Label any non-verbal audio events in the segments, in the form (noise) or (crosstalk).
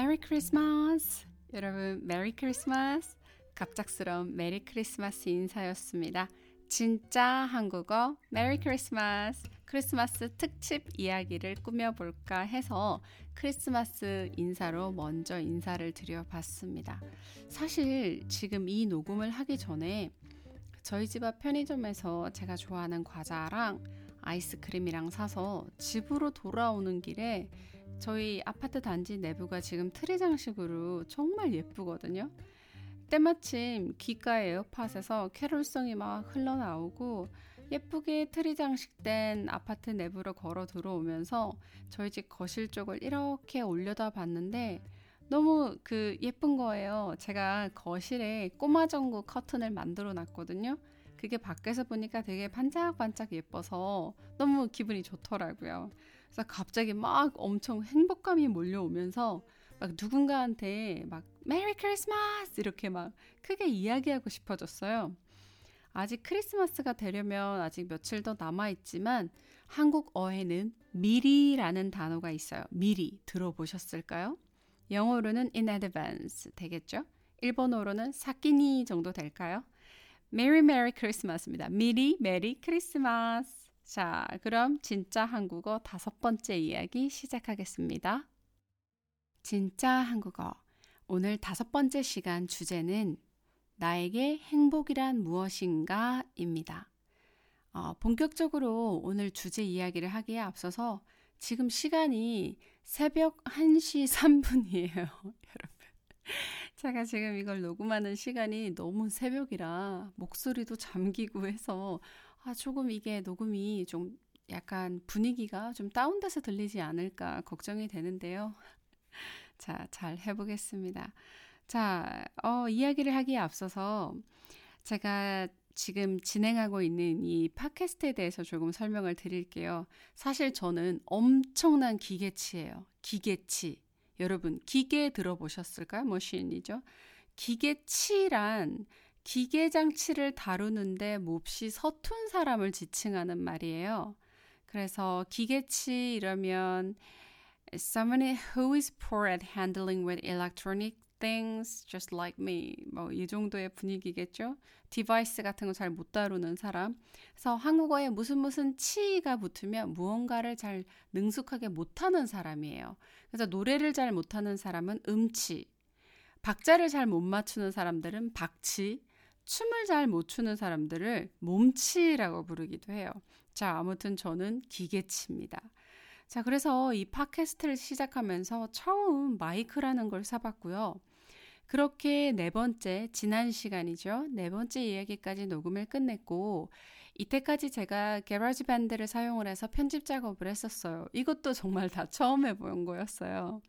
Merry Christmas! 여러분, Merry Christmas! 갑작스러운 Merry Christmas 인사였습니다. 진짜 한국어 Merry Christmas! 크리스마스 특집 이야기를 꾸며볼까 해서 크리스마스 인사로 먼저 인사를 드려봤습니다. 사실 지금 이 녹음을 하기 전에 저희 집 앞 편의점에서 제가 좋아하는 과자랑 아이스크림이랑 사서 집으로 돌아오는 길에 저희 아파트 단지 내부가 지금 트리 장식으로 정말 예쁘거든요. 때마침 귓가에 에어팟에서 캐롤송이 막 흘러나오고 예쁘게 트리 장식된 아파트 내부로 걸어 들어오면서 저희 집 거실 쪽을 이렇게 올려다 봤는데 너무 그 예쁜 거예요. 제가 거실에 꼬마 전구 커튼을 만들어 놨거든요. 그게 밖에서 보니까 되게 반짝반짝 예뻐서 너무 기분이 좋더라고요. 그래서 갑자기 막 엄청 행복감이 몰려오면서 막 누군가한테 막 Merry Christmas 이렇게 막 크게 이야기하고 싶어졌어요. 아직 크리스마스가 되려면 아직 며칠 더 남아 있지만 한국어에는 미리라는 단어가 있어요. 미리 들어보셨을까요? 영어로는 in advance 되겠죠? 일본어로는 先に 정도 될까요? 미리 Merry Christmas입니다. 미리 Merry Christmas. 자, 그럼 진짜 한국어 다섯 번째 이야기 시작하겠습니다. 진짜 한국어. 오늘 다섯 번째 시간 주제는 나에게 행복이란 무엇인가 입니다. 어, 본격적으로 오늘 주제 이야기를 하기에 앞서서 지금 시간이 새벽 1시 3분이에요. (laughs) 여러분. 제가 지금 이걸 녹음하는 시간이 너무 새벽이라 목소리도 잠기고 해서 아, 조금 이게 녹음이 좀 약간 분위기가 좀 다운돼서 들리지 않을까 걱정이 되는데요. (laughs) 자, 잘 해보겠습니다. 자, 어, 이야기를 하기에 앞서서 제가 지금 진행하고 있는 이 팟캐스트에 대해서 조금 설명을 드릴게요. 사실 저는 엄청난 기계치예요. 기계치. 여러분, 기계 들어보셨을까요? 머신이죠. 기계치란 기계 장치를 다루는데 몹시 서툰 사람을 지칭하는 말이에요. 그래서 기계치 이러면 someone who is poor at handling with electronic things just like me. 뭐 이 정도의 분위기겠죠. device 같은 거 잘 못 다루는 사람. 그래서 한국어에 무슨 무슨 치가 붙으면 무언가를 잘 능숙하게 못하는 사람이에요. 그래서 노래를 잘 못하는 사람은 음치. 박자를 잘 못 맞추는 사람들은 박치. 춤을 잘 못 추는 사람들을 몸치라고 부르기도 해요. 자, 아무튼 저는 기계치입니다. 자, 그래서 이 팟캐스트를 시작하면서 처음 마이크라는 걸 사봤고요. 그렇게 네 번째, 지난 시간이죠. 네 번째 이야기까지 녹음을 끝냈고, 이때까지 제가 게러지 밴드를 사용을 해서 편집 작업을 했었어요. 이것도 정말 다 처음 해본 거였어요.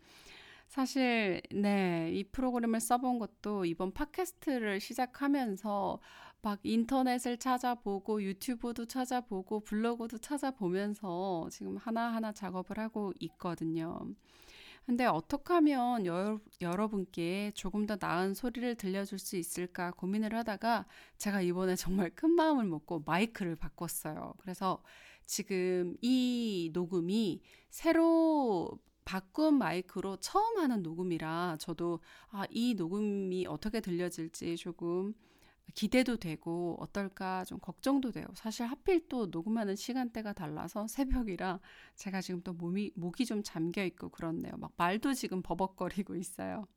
사실, 네, 이 프로그램을 써본 것도 이번 팟캐스트를 시작하면서 막 인터넷을 찾아보고 유튜브도 찾아보고 블로그도 찾아보면서 지금 하나하나 작업을 하고 있거든요. 근데 어떻게 하면 여, 여러분께 조금 더 나은 소리를 들려줄 수 있을까 고민을 하다가 제가 이번에 (laughs) 정말 큰 마음을 먹고 마이크를 바꿨어요. 그래서 지금 이 녹음이 새로 바꾼 마이크로 처음 하는 녹음이라 저도 아, 이 녹음이 어떻게 들려질지 조금 기대도 되고 어떨까 좀 걱정도 돼요. 사실 하필 또 녹음하는 시간대가 달라서 새벽이라 제가 지금 또 몸이 목이 좀 잠겨 있고 그렇네요. 막 말도 지금 버벅거리고 있어요.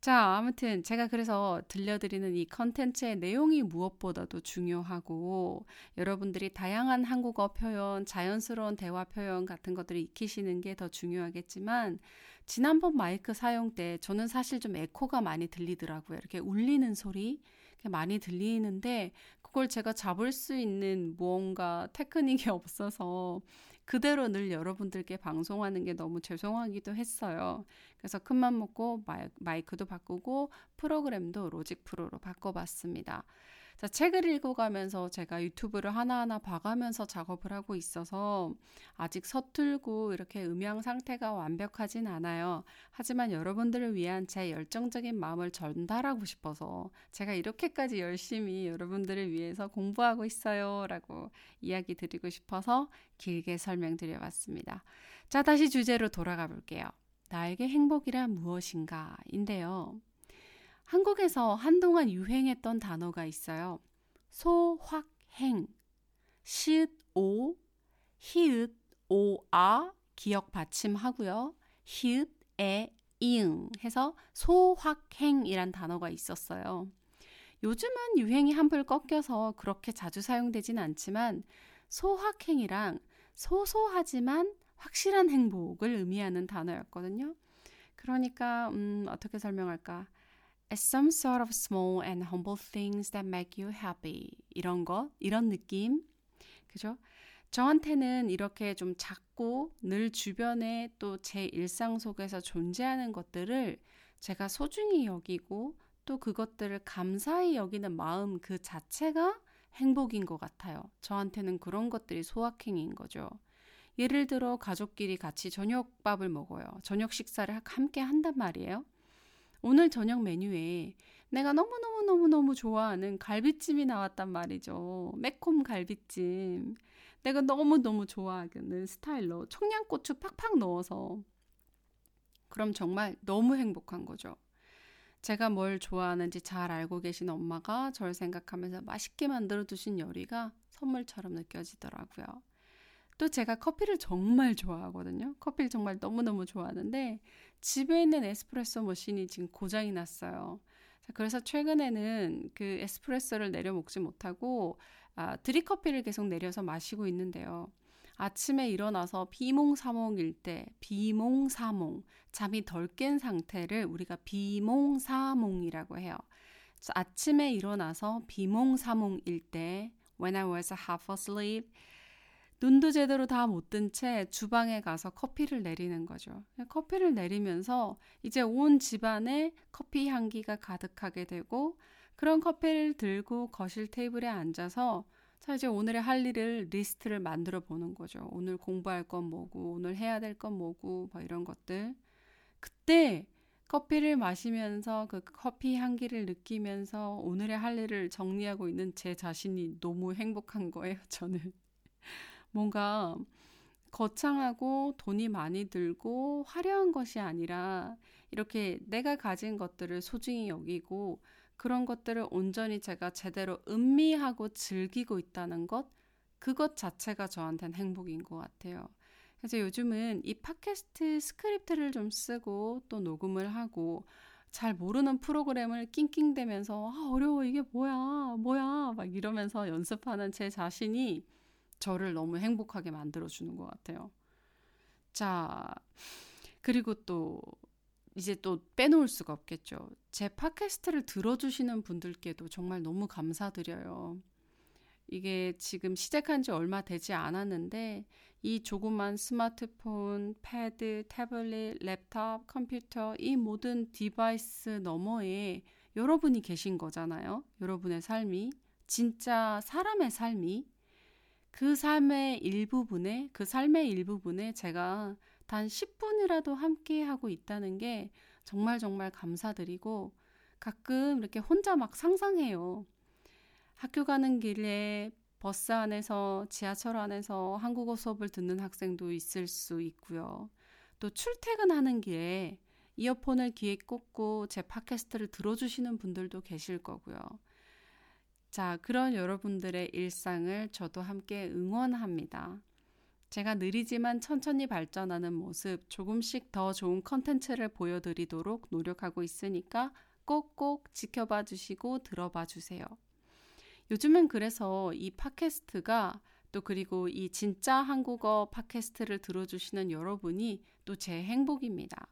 자, 아무튼 제가 그래서 들려드리는 이 컨텐츠의 내용이 무엇보다도 중요하고 여러분들이 다양한 한국어 표현, 자연스러운 대화 표현 같은 것들을 익히시는 게 더 중요하겠지만 지난번 마이크 사용 때 저는 사실 좀 에코가 많이 들리더라고요. 이렇게 울리는 소리. 많이 들리는데 그걸 제가 잡을 수 있는 무언가 테크닉이 (laughs) 없어서 그대로 늘 여러분들께 방송하는 게 너무 죄송하기도 했어요. 그래서 큰맘 먹고 마이크도 바꾸고 프로그램도 로직 프로로 바꿔봤습니다. 자, 책을 읽어가면서 제가 유튜브를 하나하나 봐가면서 작업을 하고 있어서 아직 서툴고 이렇게 음향 상태가 완벽하진 않아요. 하지만 여러분들을 위한 제 열정적인 마음을 전달하고 싶어서 제가 이렇게까지 열심히 여러분들을 위해서 공부하고 있어요. 라고 이야기 드리고 싶어서 길게 설명드려 봤습니다. 자, 다시 주제로 돌아가 볼게요. 나에게 행복이란 무엇인가? 인데요. 한국에서 한동안 유행했던 단어가 있어요. 소확행, 시읒 오, 히읗 오아 기억 받침하고요. 이응 해서 소확행이란 단어가 있었어요. 요즘은 유행이 한풀 꺾여서 그렇게 자주 사용되진 않지만 소확행이랑 소소하지만 확실한 행복을 의미하는 단어였거든요. 그러니까 음, 어떻게 설명할까? As some sort of small and humble things that make you happy. 이런 것, 이런 느낌. 그죠? 저한테는 이렇게 좀 작고 늘 주변에 또 제 일상 속에서 존재하는 것들을 제가 소중히 여기고 또 그것들을 감사히 여기는 마음 그 자체가 행복인 것 같아요. 저한테는 그런 것들이 소확행인 거죠. 예를 들어 가족끼리 같이 저녁밥을 먹어요. 저녁 식사를 함께 한단 말이에요. 오늘 저녁 메뉴에 내가 너무너무너무너무 좋아하는 갈비찜이 나왔단 말이죠. 매콤 갈비찜. 내가 너무너무 좋아하는 스타일로 청양고추 팍팍 넣어서. 그럼 정말 너무 행복한 거죠. 제가 뭘 좋아하는지 잘 알고 계신 엄마가 저를 생각하면서 맛있게 만들어 두신 요리가 선물처럼 느껴지더라고요. 또 제가 커피를 정말 좋아하거든요. 커피를 정말 너무너무 좋아하는데 집에 있는 에스프레소 머신이 지금 고장이 났어요. 그래서 최근에는 그 에스프레소를 내려 먹지 못하고 아, 드립커피를 계속 내려서 마시고 있는데요. 아침에 일어나서 비몽사몽일 때 비몽사몽 잠이 덜 깬 상태를 우리가 비몽사몽이라고 해요. 아침에 일어나서 비몽사몽일 때 when I was half asleep 눈도 제대로 다 못 뜬 채 주방에 가서 커피를 내리는 거죠. 커피를 내리면서 이제 온 집안에 커피 향기가 가득하게 되고 그런 커피를 들고 거실 테이블에 앉아서 자 이제 오늘의 할 일을 리스트를 만들어 보는 거죠. 오늘 공부할 건 뭐고 오늘 해야 될 건 뭐고 뭐 이런 것들. 그때 커피를 마시면서 그 커피 향기를 느끼면서 오늘의 할 일을 정리하고 있는 제 자신이 너무 행복한 거예요, 저는. 뭔가 거창하고 돈이 많이 들고 화려한 것이 아니라 이렇게 내가 가진 것들을 소중히 여기고 그런 것들을 온전히 제가 제대로 음미하고 즐기고 있다는 것, 그것 자체가 저한테는 행복인 것 같아요. 그래서 요즘은 이 팟캐스트 스크립트를 좀 쓰고 또 녹음을 하고 잘 모르는 프로그램을 낑낑대면서 아, 어려워, 이게 뭐야, 뭐야, 막 이러면서 연습하는 제 자신이 저를 너무 행복하게 만들어주는 것 같아요. 자, 그리고 또 이제 또 빼놓을 수가 없겠죠. 제 팟캐스트를 들어주시는 분들께도 정말 너무 감사드려요. 이게 지금 시작한 지 얼마 되지 않았는데 이 조그만 스마트폰, 패드, 태블릿, 랩탑, 컴퓨터 이 모든 device 너머에 여러분이 계신 거잖아요. 여러분의 삶이 진짜 사람의 삶이 그 삶의 일부분에 그 삶의 일부분에 제가 단 10분이라도 함께 하고 있다는 게 정말 정말 감사드리고 가끔 이렇게 혼자 막 상상해요. 학교 가는 길에 버스 안에서 지하철 안에서 한국어 수업을 듣는 학생도 있을 수 있고요. 또 출퇴근하는 길에 이어폰을 귀에 꽂고 제 팟캐스트를 들어주시는 분들도 계실 거고요. 자, 그런 여러분들의 일상을 저도 함께 응원합니다. 제가 느리지만 천천히 발전하는 모습, 조금씩 더 좋은 컨텐츠를 보여드리도록 노력하고 있으니까 꼭꼭 지켜봐 주시고 들어봐 주세요. 요즘은 그래서 이 팟캐스트가 또 그리고 이 진짜 한국어 팟캐스트를 들어주시는 여러분이 또 제 행복입니다.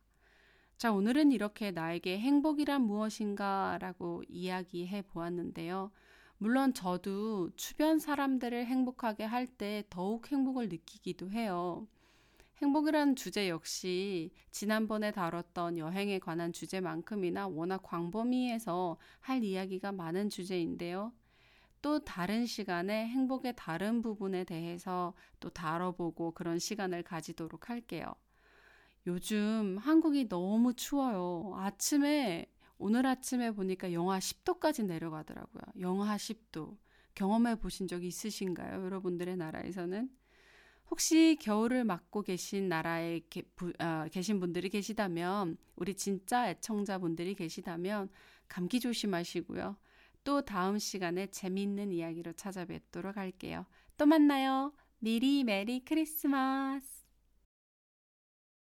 자, 오늘은 이렇게 나에게 행복이란 무엇인가 라고 이야기해 보았는데요. 물론 저도 주변 사람들을 행복하게 할 때 더욱 행복을 느끼기도 해요. 행복이라는 주제 역시 지난번에 다뤘던 여행에 관한 주제만큼이나 워낙 광범위해서 할 이야기가 많은 주제인데요. 또 다른 시간에 행복의 다른 부분에 대해서 또 다뤄보고 그런 시간을 가지도록 할게요. 요즘 한국이 너무 추워요. 아침에 오늘 아침에 보니까 영하 10도까지 내려가더라고요. 영하 10도. 경험해 보신 적 있으신가요? 여러분들의 나라에서는? 혹시 겨울을 맞고 계신 나라에 게, 부, 아, 계신 분들이 계시다면, 우리 진짜 애청자분들이 계시다면, 감기 조심하시고요. 또 다음 시간에 재미있는 이야기로 찾아뵙도록 할게요. 또 만나요. 미리 메리 크리스마스!